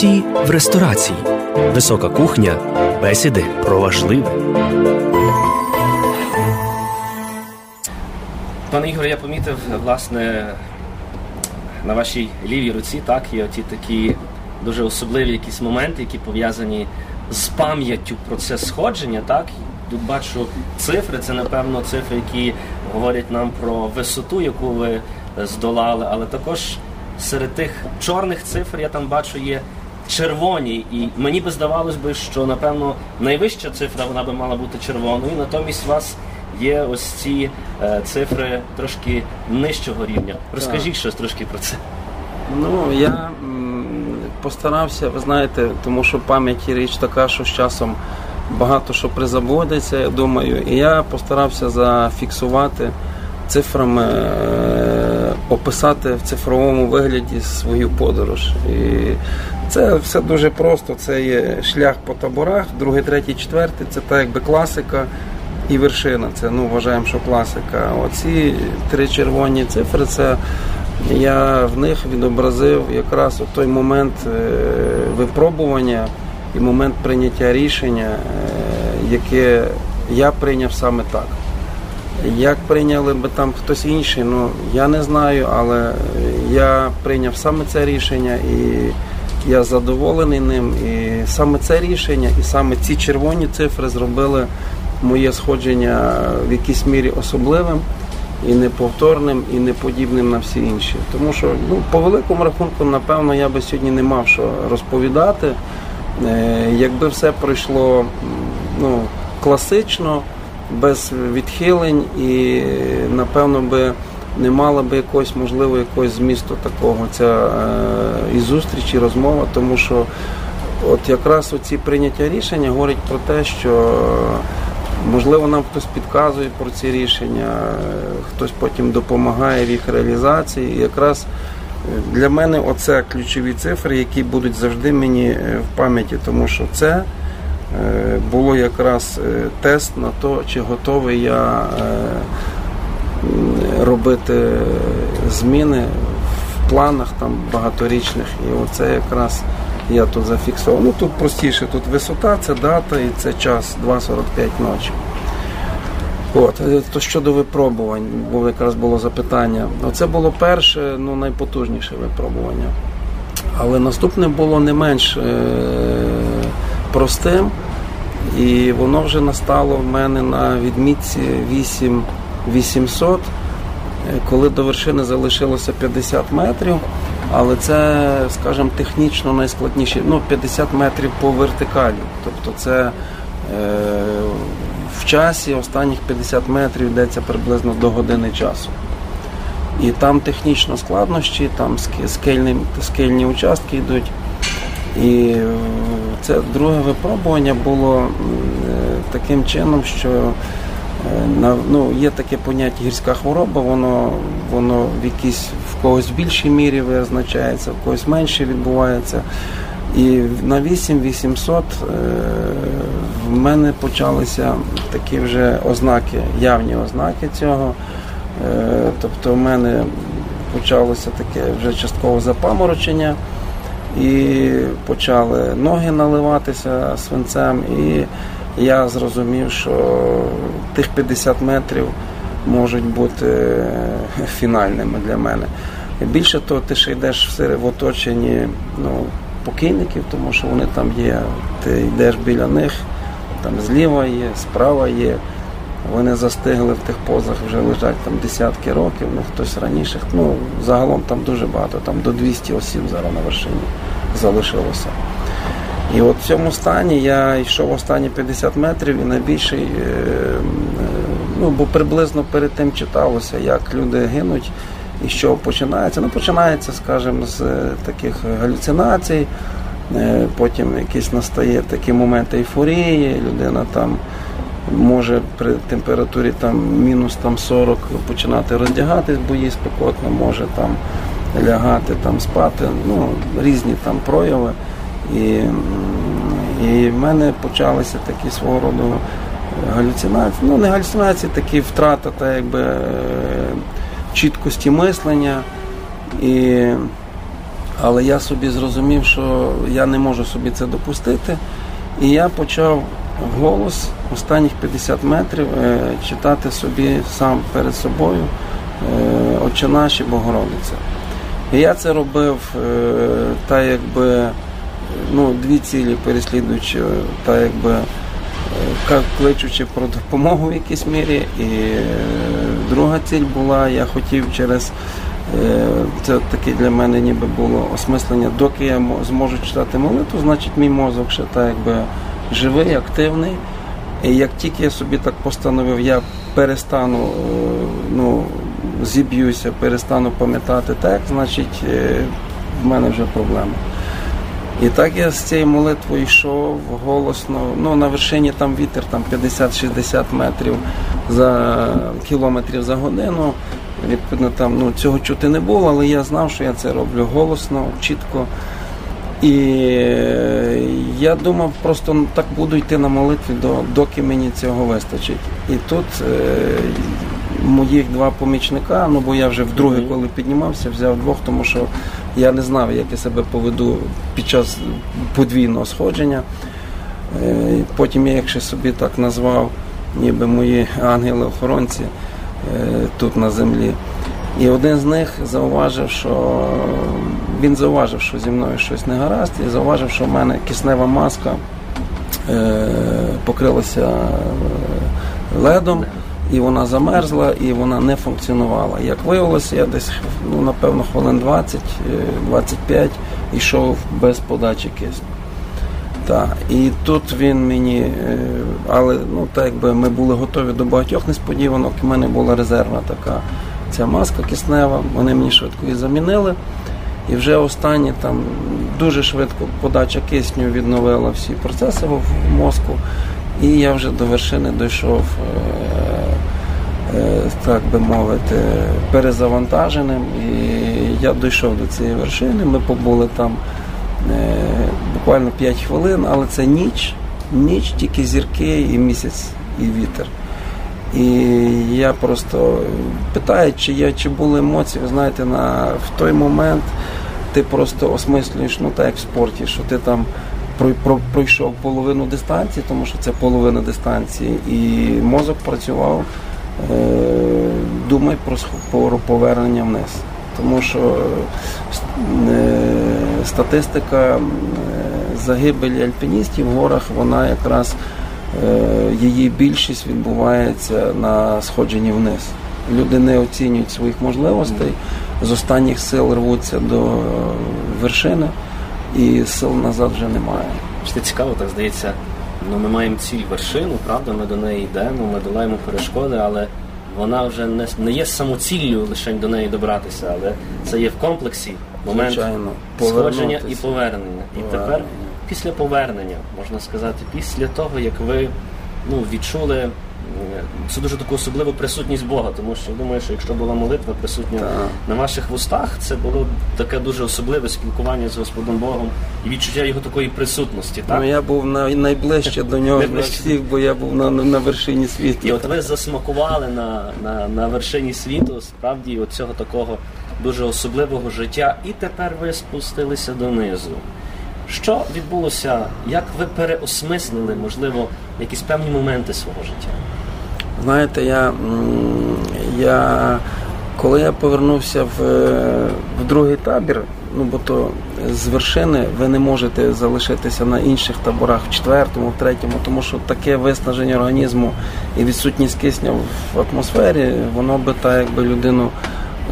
Гості в ресторації. Висока кухня. Бесіди про важливе. Пане Ігоре, я помітив, власне, на вашій лівій руці так, є оті такі дуже особливі якісь моменти, які пов'язані з пам'яттю про це сходження. так. Тут бачу цифри, це напевно цифри, які говорять нам про висоту, яку ви здолали, але також серед тих чорних цифр я там бачу є червоні. І мені би здавалось би, що напевно найвища цифра вона би мала бути червоною, натомість у вас є ось ці е, цифри трошки нижчого рівня. Розкажіть щось трошки про це. Ну, я м, постарався, ви знаєте, тому що пам'ять річ така, що з часом багато що призабудеться, я думаю, і я постарався зафіксувати цифрами, е, описати в цифровому вигляді свою подорож. І це все дуже просто. Це є шлях по таборах, другий, третій, четвертий, це так якби класика і вершина. Це ну вважаємо, що класика. Оці три червоні цифри це. Я в них відобразив якраз той момент е, випробування і момент прийняття рішення, е, яке я прийняв саме так. Як прийняли би там хтось інший, ну я не знаю, але я прийняв саме це рішення і я задоволений ним. І саме це рішення, і саме ці червоні цифри зробили моє сходження в якійсь мірі особливим і неповторним, і неподібним на всі інші. Тому що ну, по великому рахунку, напевно, я би сьогодні не мав що розповідати. Е, якби все пройшло ну, класично, без відхилень, і напевно би не мала би якогось, можливо, якогось змісту такого. Ця е, і зустріч, і розмова, тому що от якраз оці прийняття рішення говорять про те, що можливо нам хтось підказує про ці рішення, хтось потім допомагає в їх реалізації. І якраз для мене оце ключові цифри, які будуть завжди мені е, в пам'яті, тому що це було якраз е, тест на те, чи готовий я робити зміни в планах там багаторічних. І оце якраз я тут зафіксував. Ну тут простіше, тут висота, це дата і це час 2.45 ночі. От, е, то щодо випробувань, бо якраз було запитання. Оце було перше, ну найпотужніше випробування. Але наступне було не менш е- простим, і воно вже настало в мене на відмітці 8800, е, коли до вершини залишилося 50 метрів. Але це, скажімо, технічно найскладніше. Ну, 50 метрів по вертикалі. Тобто це е, в часі останніх 50 метрів йдеться приблизно до години часу. І там технічно складнощі, там скельні, скельні участки йдуть. І е, це друге випробування було е, таким чином, що е, ну, є таке поняття гірська хвороба, воно воно в якійсь в когось більшій мірі визначається, в когось менше відбувається. І на 8800 в мене почалися такі вже ознаки, явні ознаки цього. Тобто в мене почалося таке вже часткове запаморочення, і почали ноги наливатися свинцем. І я зрозумів, що тих 50 метрів можуть бути фінальними для мене. Більше того, ти ще йдеш в оточенні ну, покійників, тому що вони там є, ти йдеш біля них. Там зліва є, справа є. Вони застигли в тих позах, вже лежать там десятки років, ну хтось раніше. Ну, загалом там дуже багато, там до 200 осіб зараз на вершині залишилося. І от в цьому стані я йшов останні 50 метрів і найбільший, е, е, ну бо приблизно перед тим читалося, як люди гинуть і що починається. Ну, починається, скажімо, з таких галюцинацій. Е, потім якийсь настає такі моменти ейфорії, людина там може при температурі там мінус там 40 починати роздягатись, бо їй спекотно, може там лягати, там спати, ну, різні там прояви. І і в мене почалися такі свого роду галюцинації. Ну, не галюцинації, такі втрата та якби чіткості мислення. І Але я собі зрозумів, що я не можу собі це допустити. І я почав голос останніх 50 метрів е, читати собі сам перед собою е, Отче наші Богородиця. І я це робив е, та якби ну, дві цілі переслідуючи, та якби кличучи про допомогу в якійсь мірі. І друга ціль була, я хотів через це таке для мене ніби було осмислення, доки я зможу читати молитву, значить мій мозок ще так якби живий, активний. І як тільки я собі так постановив, я перестану, ну, зіб'юся, перестану пам'ятати текст, значить в мене вже проблема. І так я з цією молитвою йшов голосно. Ну, на вершині там вітер там 50-60 метрів за кілометрів за годину. Відповідно, там ну, цього чути не було, але я знав, що я це роблю голосно, чітко. І я думав, просто так буду йти на молитві, доки мені цього вистачить. І тут е, моїх два помічника, ну бо я вже вдруге, коли піднімався, взяв двох, тому що я не знав, як я себе поведу під час подвійного сходження. Е, потім я ще собі так назвав, ніби мої ангели-охоронці е, тут на землі. І один з них зауважив, що він зауважив, що зі мною щось не гаразд, і зауважив, що в мене киснева маска е, покрилася ледом і вона замерзла, і вона не функціонувала. Як виявилося, я десь ну, напевно хвилин 20-25 йшов без подачі кисню. Так. І тут він мені, е, але ну так якби ми були готові до багатьох несподіванок, у мене була резервна така ця маска киснева, вони мені швидко її замінили. І вже останні там дуже швидко подача кисню відновила всі процеси в мозку. І я вже до вершини дійшов, е, е, так би мовити, перезавантаженим. І я дійшов до цієї вершини. Ми побули там е, буквально 5 хвилин, але це ніч, ніч, тільки зірки і місяць, і вітер. І я просто питаю, чи я, чи були емоції, ви знаєте, на, в той момент ти просто осмислюєш, ну так як в спорті, що ти там пройшов половину дистанції, тому що це половина дистанції, і мозок працював, е, думай про повернення вниз. Тому що е, статистика е, загибелі альпіністів в горах, вона якраз її більшість відбувається на сходженні вниз. Люди не оцінюють своїх можливостей, з останніх сил рвуться до вершини і сил назад вже немає. Це цікаво, так здається. Ну, Ми маємо ціль вершину, правда, ми до неї йдемо, ми долаємо перешкоди, але вона вже не не є самоціллю лише до неї добратися, але це є в комплексі момент Звичайно, сходження і повернення. І тепер, після повернення, можна сказати, після того, як ви ну, відчули це дуже таку особливу присутність Бога, тому що я думаю, що якщо була молитва присутня так. на ваших вустах, це було таке дуже особливе спілкування з Господом Богом і відчуття його такої присутності. Так? Ну я був на найближче до нього на всіх, бо я був на на вершині світу. І от ви засмакували на на, на вершині світу, справді от цього такого дуже особливого життя, і тепер ви спустилися донизу. Що відбулося? Як ви переосмислили, можливо, якісь певні моменти свого життя? Знаєте, я я коли я повернувся в в другий табір, ну бо то з вершини ви не можете залишитися на інших таборах в четвертому, в третьому, тому що таке виснаження організму і відсутність кисня в атмосфері, воно би так якби людину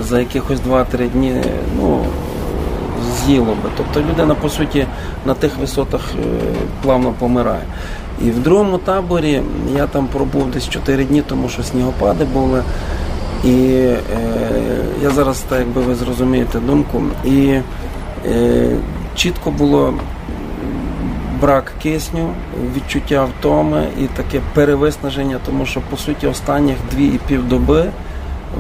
за якихось 2-3 дні ну, з'їло би. Тобто людина, по суті, на тих висотах е, плавно помирає. І в другому таборі я там пробув десь 4 дні, тому що снігопади були. І е, я зараз, так якби ви зрозумієте думку, і е, чітко було брак кисню, відчуття втоми і таке перевиснаження, тому що по суті останніх дві і пів доби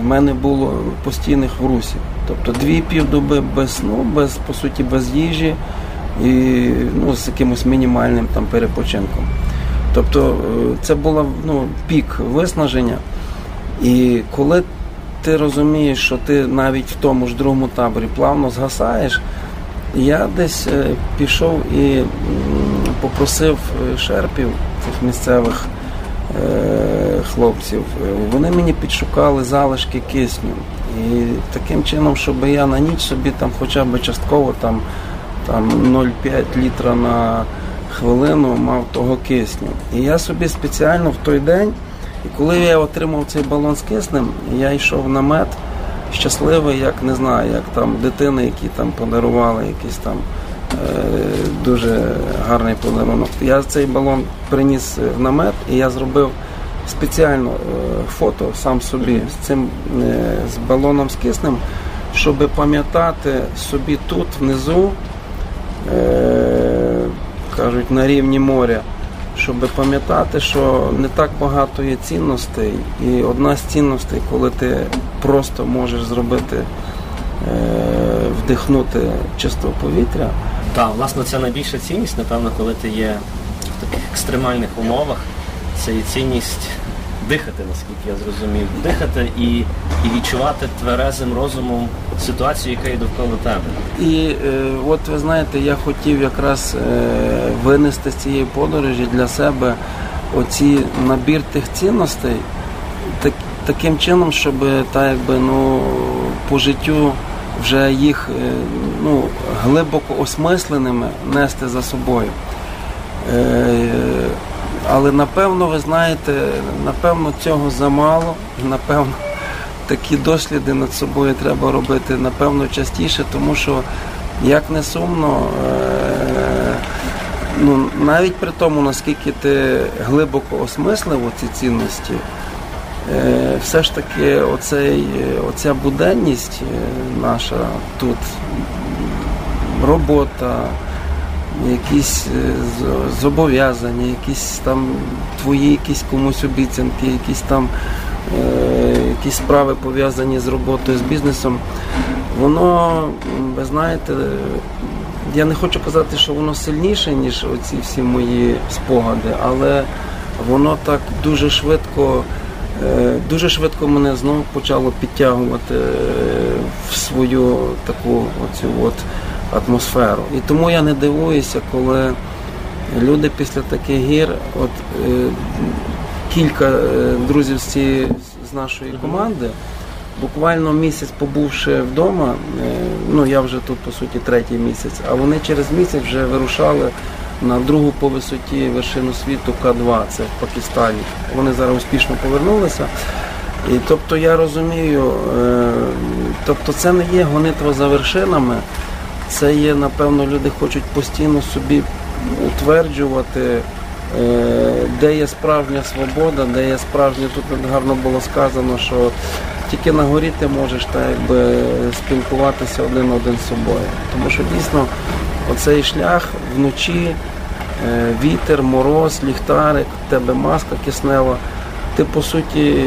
в мене було постійних в русі. Тобто дві і пів доби без сну, без по суті без їжі і ну, з якимось мінімальним там перепочинком. Тобто е, це було ну, пік виснаження. І коли ти розумієш, що ти навіть в тому ж другому таборі плавно згасаєш, Я десь е, пішов і попросив е, шерпів цих місцевих хлопців. Вони мені підшукали залишки кисню. І таким чином, щоб я на ніч собі там хоча б частково там, там 0,5 літра на хвилину мав того кисню. І я собі спеціально в той день, і коли я отримав цей балон з киснем, я йшов на мед щасливий, як не знаю, як там дитини, які там подарували якийсь там е, дуже гарний подарунок. Я цей балон приніс в намет і я зробив спеціально е, фото сам собі з цим е, з балоном з киснем, щоб пам'ятати собі тут внизу, е, кажуть, на рівні моря. Щоб пам'ятати, що не так багато є цінностей, і одна з цінностей, коли ти просто можеш зробити, е, вдихнути чистого повітря. Так, власне, це найбільша цінність, напевно, коли ти є в таких екстремальних умовах. Це є цінність дихати, наскільки я зрозумів, дихати і і відчувати тверезим розумом ситуацію, яка є довкола тебе. І е, от ви знаєте, я хотів якраз е, винести з цієї подорожі для себе оці набір тих цінностей, так, таким чином, щоб так якби ну по життю вже їх е, ну, глибоко осмисленими нести за собою. Е, але напевно, ви знаєте, напевно, цього замало, напевно, такі досліди над собою треба робити, напевно, частіше, тому що, як не сумно, е, ну, навіть при тому, наскільки ти глибоко осмислив ці цінності, е, все ж таки оцей, оця буденність е, наша тут, робота якісь е, зобов'язання, якісь там твої якісь комусь обіцянки, якісь там е, якісь справи пов'язані з роботою, з бізнесом. Воно, ви знаєте, я не хочу казати, що воно сильніше, ніж оці всі мої спогади, але воно так дуже швидко. Е, дуже швидко мене знову почало підтягувати в свою таку оцю от атмосферу. І тому я не дивуюся, коли люди після таких гір, от е, кілька е, друзів з цієї з нашої команди, буквально місяць побувши вдома, е, ну я вже тут по суті третій місяць, а вони через місяць вже вирушали. На другу по висоті вершину світу К2, це в Пакистані. Вони зараз успішно повернулися. І тобто я розумію, е, тобто це не є гонитва за вершинами, це є, напевно, люди хочуть постійно собі утверджувати, е, де є справжня свобода, де є справжня, тут гарно було сказано, що тільки на горі ти можеш так, якби, спілкуватися один-один з собою. Тому що дійсно оцей шлях вночі, е, вітер, мороз, ліхтарик, в тебе маска киснева, ти по суті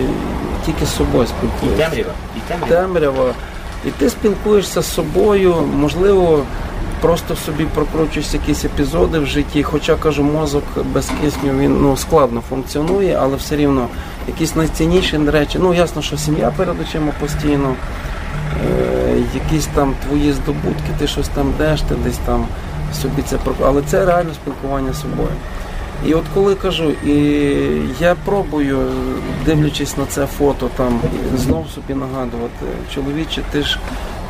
тільки з собою спілкуєшся. І темрява. І темрява. І ти спілкуєшся з собою, можливо, просто собі прокручуєш якісь епізоди в житті. Хоча кажу, мозок без кисню він ну, складно функціонує, але все рівно якісь найцінніші речі. Ну, ясно, що сім'я перед очима постійно, е, якісь там твої здобутки, ти щось там деш, ти десь там собі це Але це реально спілкування з собою. І от коли кажу, і я пробую, дивлячись на це фото, там знов собі нагадувати, чоловіче, ти ж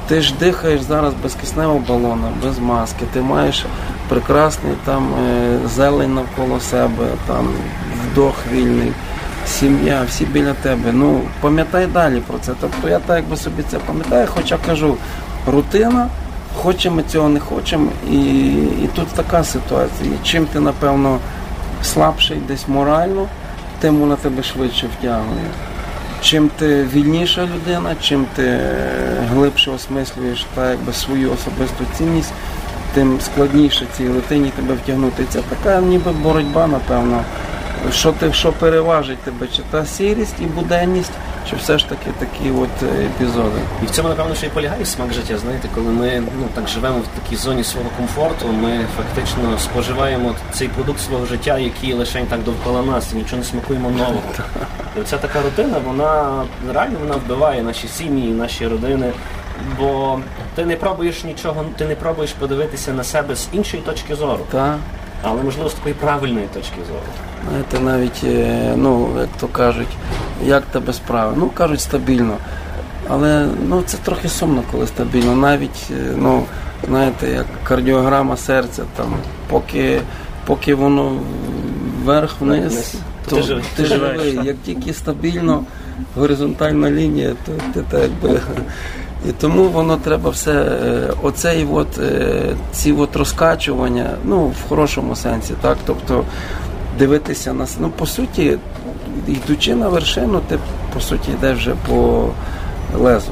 ти ж дихаєш зараз без кисневого балона, без маски, ти маєш прекрасний там е, зелень навколо себе, там вдох вільний, сім'я, всі біля тебе. Ну, пам'ятай далі про це. Тобто я так якби собі це пам'ятаю, хоча кажу, рутина. Хочемо цього не хочемо, і і тут така ситуація. Чим ти, напевно, слабший десь морально, тим вона тебе швидше втягує. Чим ти вільніша людина, чим ти глибше осмислюєш та якби свою особисту цінність, тим складніше цій летині тебе втягнути. Це така ніби боротьба, напевно. Що ти що переважить тебе, чи та сірість і буденність, чи все ж таки такі от е, епізоди. І в цьому, напевно, що і полягає смак життя. Знаєте, коли ми ну так живемо в такій зоні свого комфорту, ми фактично споживаємо цей продукт свого життя, який лише так довкола нас, і нічого не смакуємо нового. І Ця така рутина, вона реально вона вбиває наші сім'ї, наші родини. Бо ти не пробуєш нічого, ти не пробуєш подивитися на себе з іншої точки зору, Та, але можливо з такої правильної точки зору. знаєте, навіть, е, ну, як то кажуть, як тебе справи? Ну, кажуть, стабільно. Але ну, це трохи сумно, коли стабільно. Навіть, е, ну, знаєте, як кардіограма серця, там, поки, поки воно вверх-вниз, то Ти живий. ти Ти живий. Як тільки стабільно горизонтальна лінія, то ти так би. І тому воно треба все, е, оцей от, е, ці от розкачування, ну, в хорошому сенсі, так, тобто дивитися на ну, по суті, йдучи на вершину, ти по суті йдеш вже по лезу.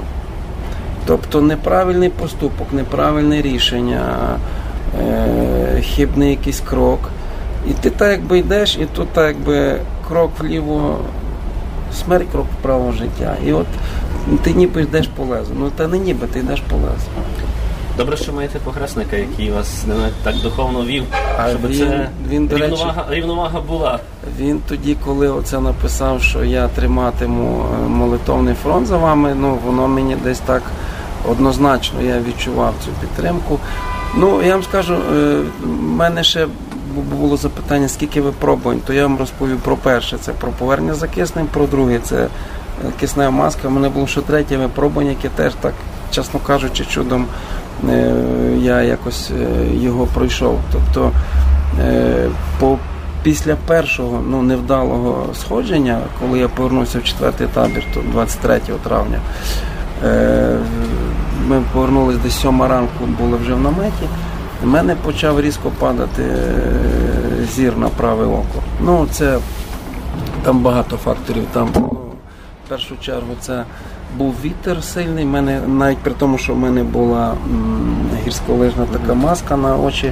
Тобто неправильний поступок, неправильне рішення, е, хибний якийсь крок. І ти так якби йдеш, і тут так якби крок вліво, смерть, крок вправо життя. І от ти ніби йдеш по лезу. Ну та не ніби, ти йдеш по лезу. Добре, що маєте похресника, який вас не так духовно вів, А щоб він- це він, до речі, рівновага, рівновага була. Він тоді, коли оце написав, що я триматиму е, молитовний фронт за вами, ну воно мені десь так однозначно я відчував цю підтримку. Ну, я вам скажу, е, в мене ще було запитання, скільки випробувань, то я вам розповів про перше, це про повернення за киснем, про друге це е, киснева маска. У мене було ще третє випробування, яке теж так, чесно кажучи, чудом я якось е, його пройшов. Тобто е, по після першого ну, невдалого сходження, коли я повернувся в четвертий табір, то 23 травня, е, ми повернулися десь сьома ранку, були вже в наметі. в мене почав різко падати е, зір на праве око. Ну, це там багато факторів. Там, ну, в першу чергу, це був вітер сильний. Мене навіть при тому, що в мене була гірськолижна така маска на очі,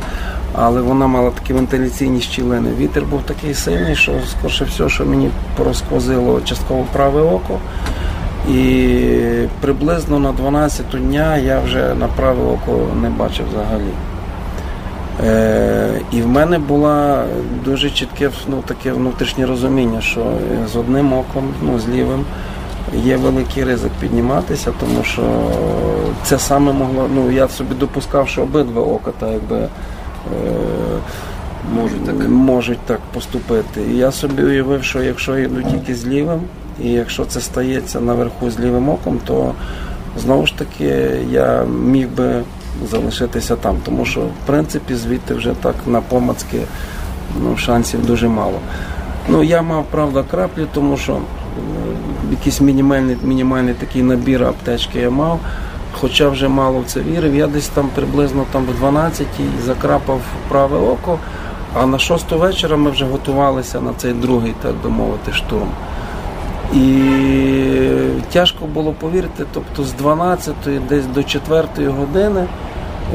але вона мала такі вентиляційні щілини. Вітер був такий сильний, що скорше все, що мені порозквозило частково праве око. І приблизно на 12 дня я вже на праве око не бачив взагалі. Е, і в мене було дуже чітке ну, таке внутрішнє розуміння, що з одним оком, ну, з лівим, є великий ризик підніматися, тому що це саме могло. Ну, я собі допускав, що обидва ока так якби. Е, Можуть так. можуть так поступити. І я собі уявив, що якщо я йду тільки з лівим, і якщо це стається наверху з лівим оком, то знову ж таки я міг би залишитися там, тому що в принципі звідти вже так на помацки ну, шансів дуже мало. Ну, я мав, правда, краплі, тому що якийсь мінімальний, мінімальний такий набір аптечки я мав. Хоча вже мало в це вірив, я десь там приблизно там в 12 закрапав праве око, а на 6 вечора ми вже готувалися на цей другий, так би мовити, штурм. І тяжко було повірити, тобто з 12 десь до 4 години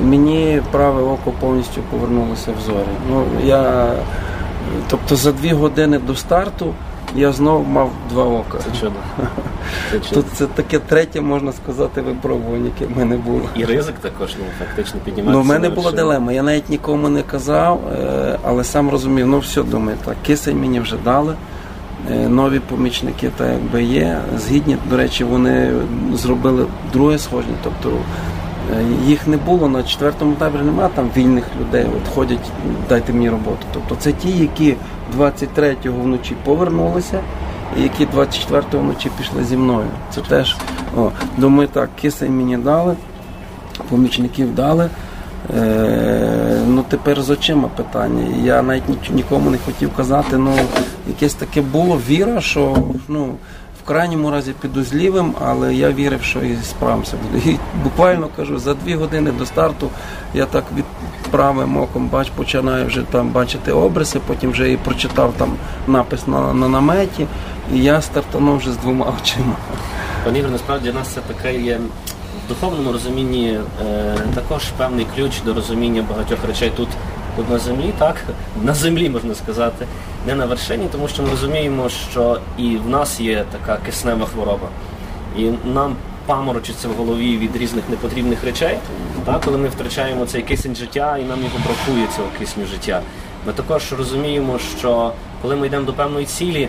мені праве око повністю повернулося в зорі. Ну, я, тобто за 2 години до старту я знову мав два ока. Це чудо. Це чудо. Тут це таке третє, можна сказати, випробування, яке в мене було. І ризик також, ну, фактично підніматися. Ну, в мене була дилема. Я навіть нікому не казав, е, але сам розумів, ну все, думаю, так, кисень мені вже дали. е, Нові помічники так якби є. Згідні, до речі, вони зробили друге сходження, тобто е, їх не було на четвертому таборі, немає там вільних людей, от ходять, дайте мені роботу. Тобто це ті, які 23-го вночі повернулися, і які 24-го вночі пішли зі мною. Це теж, о, думаю, так, кисень мені дали, помічників дали. Е, ну тепер з очима питання. Я навіть ні- нікому не хотів казати. Ну якесь таке було віра, що ну в крайньому разі піду з лівим, але я вірив, що і справимося. І буквально кажу, за дві години до старту я так від правим оком бач, починаю вже там бачити обриси, потім вже і прочитав там напис на, на наметі, і я стартанув вже з двома очима. Пане Ігор, насправді для нас це таке є в духовному розумінні е, також певний ключ до розуміння багатьох речей тут, тут на землі, так? На землі можна сказати, не на вершині, тому що ми розуміємо, що і в нас є така киснева хвороба. І нам паморочиться в голові від різних непотрібних речей, так, коли ми втрачаємо цей кисень життя і нам його бракує цього кисню життя. Ми також розуміємо, що коли ми йдемо до певної цілі,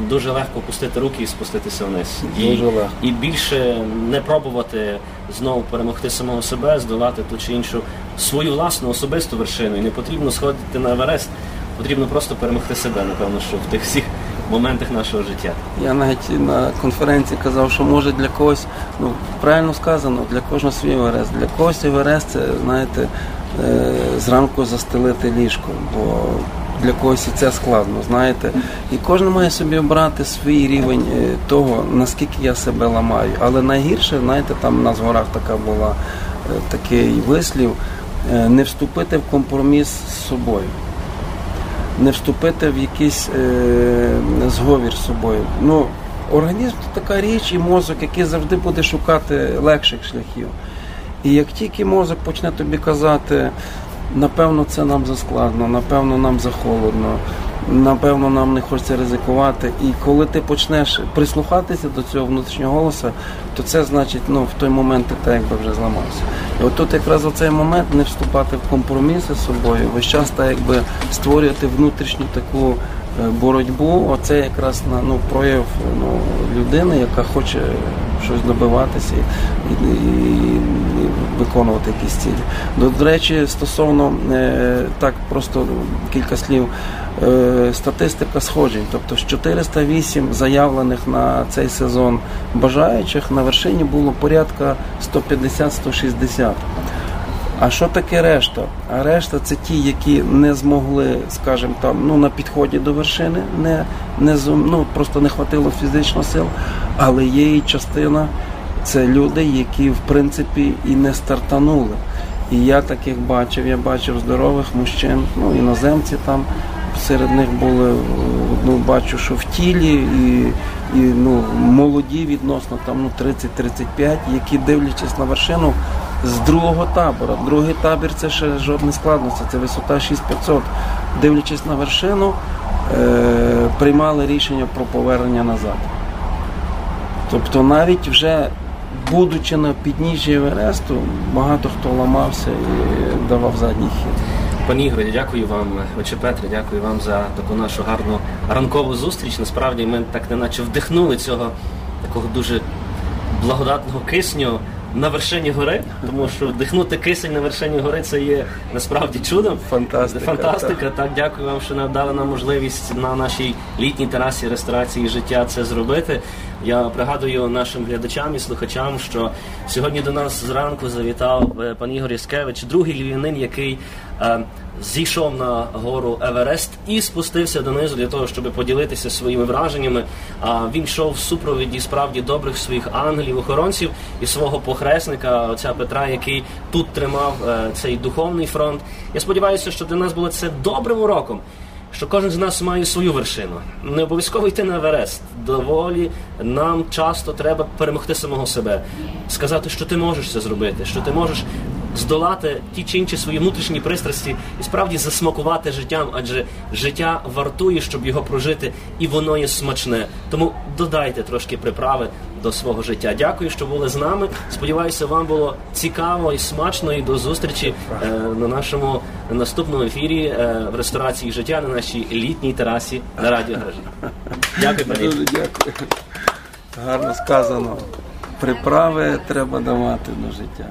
дуже легко опустити руки і спуститися вниз. Дуже і, легко. і більше не пробувати знову перемогти самого себе, здолати ту чи іншу свою власну особисту вершину. І не потрібно сходити на Еверест, потрібно просто перемогти себе, напевно, що в тих всіх моментах нашого життя. Я навіть на конференції казав, що може для когось, ну правильно сказано, для кожного свій Еверест. Для когось Еверест це, знаєте, е, зранку застелити ліжко, бо для когось і це складно, знаєте. І кожен має собі обрати свій рівень е, того, наскільки я себе ламаю. Але найгірше, знаєте, там у нас горах така була е, такий вислів, не вступити в компроміс з собою не вступити в якийсь е, зговір з собою. Ну, організм це така річ і мозок, який завжди буде шукати легших шляхів. І як тільки мозок почне тобі казати, напевно, це нам заскладно, напевно, нам захолодно, напевно, нам не хочеться ризикувати. І коли ти почнеш прислухатися до цього внутрішнього голосу, то це значить, ну, в той момент ти так якби вже зламався. І от тут якраз у цей момент не вступати в компроміси з собою, весь час так якби створювати внутрішню таку е, боротьбу. Оце якраз на ну прояв ну, людини, яка хоче щось добиватися і, і, і виконувати якісь цілі. До, речі, стосовно е, так, просто кілька слів. Е, Статистика сходжень, тобто з 408 заявлених на цей сезон бажаючих на вершині було порядка 150-160. А що таке решта? А решта це ті, які не змогли, скажімо там, ну на підході до вершини, не, не ну, просто не хватило фізично сил, але є і частина, це люди, які в принципі і не стартанули. І я таких бачив, я бачив здорових мужчин, ну іноземці там серед них були, ну бачу, що в тілі і, і ну, молоді відносно там ну 30-35, які дивлячись на вершину з другого табора. Другий табір це ще жодне складності, це висота 6500. Дивлячись на вершину, е, приймали рішення про повернення назад. Тобто навіть вже будучи на підніжжі Евересту, багато хто ламався і давав задній хід. Пані Ігорі, дякую вам, отче Петре, дякую вам за таку нашу гарну ранкову зустріч. Насправді ми так неначе вдихнули цього такого дуже благодатного кисню на вершині гори, тому що вдихнути кисень на вершині гори це є насправді чудом. Фантастика, Фантастика. Так, дякую вам, що надали нам можливість на нашій літній терасі ресторації життя це зробити. Я пригадую нашим глядачам і слухачам, що сьогодні до нас зранку завітав е, пан Ігор Яскевич, другий львів'янин, який е, зійшов на гору Еверест і спустився донизу для того, щоб поділитися своїми враженнями. А він йшов в супровіді справді добрих своїх ангелів-охоронців і свого похресника, отця Петра, який тут тримав е, цей духовний фронт. Я сподіваюся, що для нас було це добрим уроком що кожен з нас має свою вершину. Не обов'язково йти на Еверест. Доволі нам часто треба перемогти самого себе, сказати, що ти можеш це зробити, що ти можеш здолати ті чи інші свої внутрішні пристрасті і справді засмакувати життям, адже життя вартує, щоб його прожити, і воно є смачне. Тому додайте трошки приправи до свого життя. Дякую, що були з нами. Сподіваюся, вам було цікаво і смачно. І до зустрічі е, на нашому наступному ефірі е, в ресторації життя на нашій літній терасі на радіо Гаражі. Дякую, пані. Дуже дякую. Гарно сказано. Приправи треба давати до життя.